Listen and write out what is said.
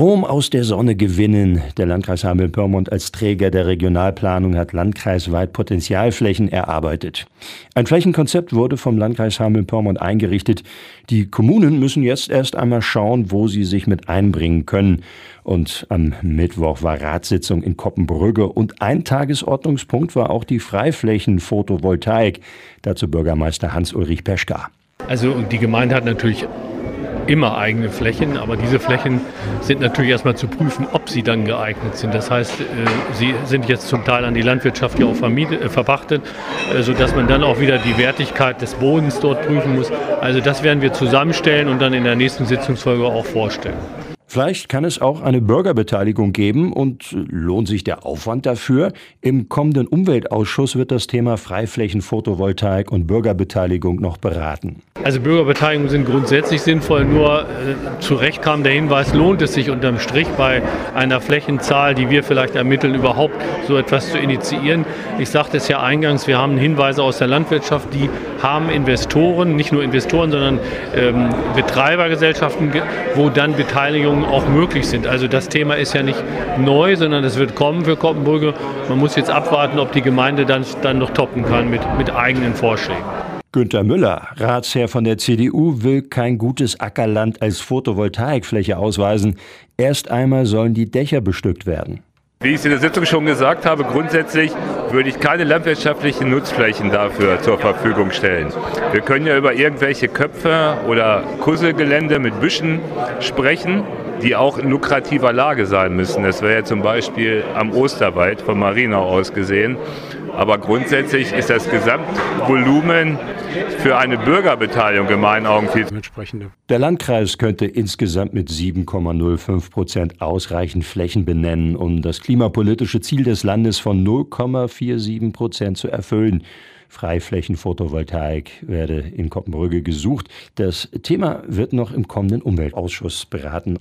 Strom aus der Sonne gewinnen. Der Landkreis Hameln-Pyrmont als Träger der Regionalplanung hat landkreisweit Potenzialflächen erarbeitet. Ein Flächenkonzept wurde vom Landkreis Hameln-Pyrmont eingerichtet. Die Kommunen müssen jetzt erst einmal schauen, wo sie sich mit einbringen können. Und am Mittwoch war Ratssitzung in Koppenbrügge und ein Tagesordnungspunkt war auch die Freiflächen-Photovoltaik. Dazu Bürgermeister Hans-Ulrich Peschka. Also die Gemeinde hat natürlich immer eigene Flächen, aber diese Flächen sind natürlich erstmal zu prüfen, ob sie dann geeignet sind. Das heißt, äh, sie sind jetzt zum Teil an die Landwirtschaft ja auch äh, verpachtet, äh, sodass man dann auch wieder die Wertigkeit des Bodens dort prüfen muss. Also das werden wir zusammenstellen und dann in der nächsten Sitzungsfolge auch vorstellen. Vielleicht kann es auch eine Bürgerbeteiligung geben und lohnt sich der Aufwand dafür? Im kommenden Umweltausschuss wird das Thema Freiflächen, Photovoltaik und Bürgerbeteiligung noch beraten. Also Bürgerbeteiligungen sind grundsätzlich sinnvoll, nur äh, zu Recht kam der Hinweis, lohnt es sich unterm Strich bei einer Flächenzahl, die wir vielleicht ermitteln, überhaupt so etwas zu initiieren. Ich sagte es ja eingangs, wir haben Hinweise aus der Landwirtschaft, die haben Investoren, nicht nur Investoren, sondern ähm, Betreibergesellschaften, wo dann Beteiligungen auch möglich sind. Also das Thema ist ja nicht neu, sondern es wird kommen für Koppenbrügge. Man muss jetzt abwarten, ob die Gemeinde dann, dann noch toppen kann mit, mit eigenen Vorschlägen. Günter Müller, Ratsherr von der CDU, will kein gutes Ackerland als Photovoltaikfläche ausweisen. Erst einmal sollen die Dächer bestückt werden. Wie ich es in der Sitzung schon gesagt habe, grundsätzlich würde ich keine landwirtschaftlichen Nutzflächen dafür zur Verfügung stellen. Wir können ja über irgendwelche Köpfe oder Kusselgelände mit Büschen sprechen, die auch in lukrativer Lage sein müssen. Das wäre ja zum Beispiel am Osterwald von Marinau aus gesehen. Aber grundsätzlich ist das Gesamtvolumen für eine Bürgerbeteiligung in meinen Augen viel entsprechende. Der Landkreis könnte insgesamt mit 7,05 Prozent ausreichend Flächen benennen, um das klimapolitische Ziel des Landes von 0,47 Prozent zu erfüllen. Freiflächen-Photovoltaik werde in Koppenbrügge gesucht. Das Thema wird noch im kommenden Umweltausschuss beraten.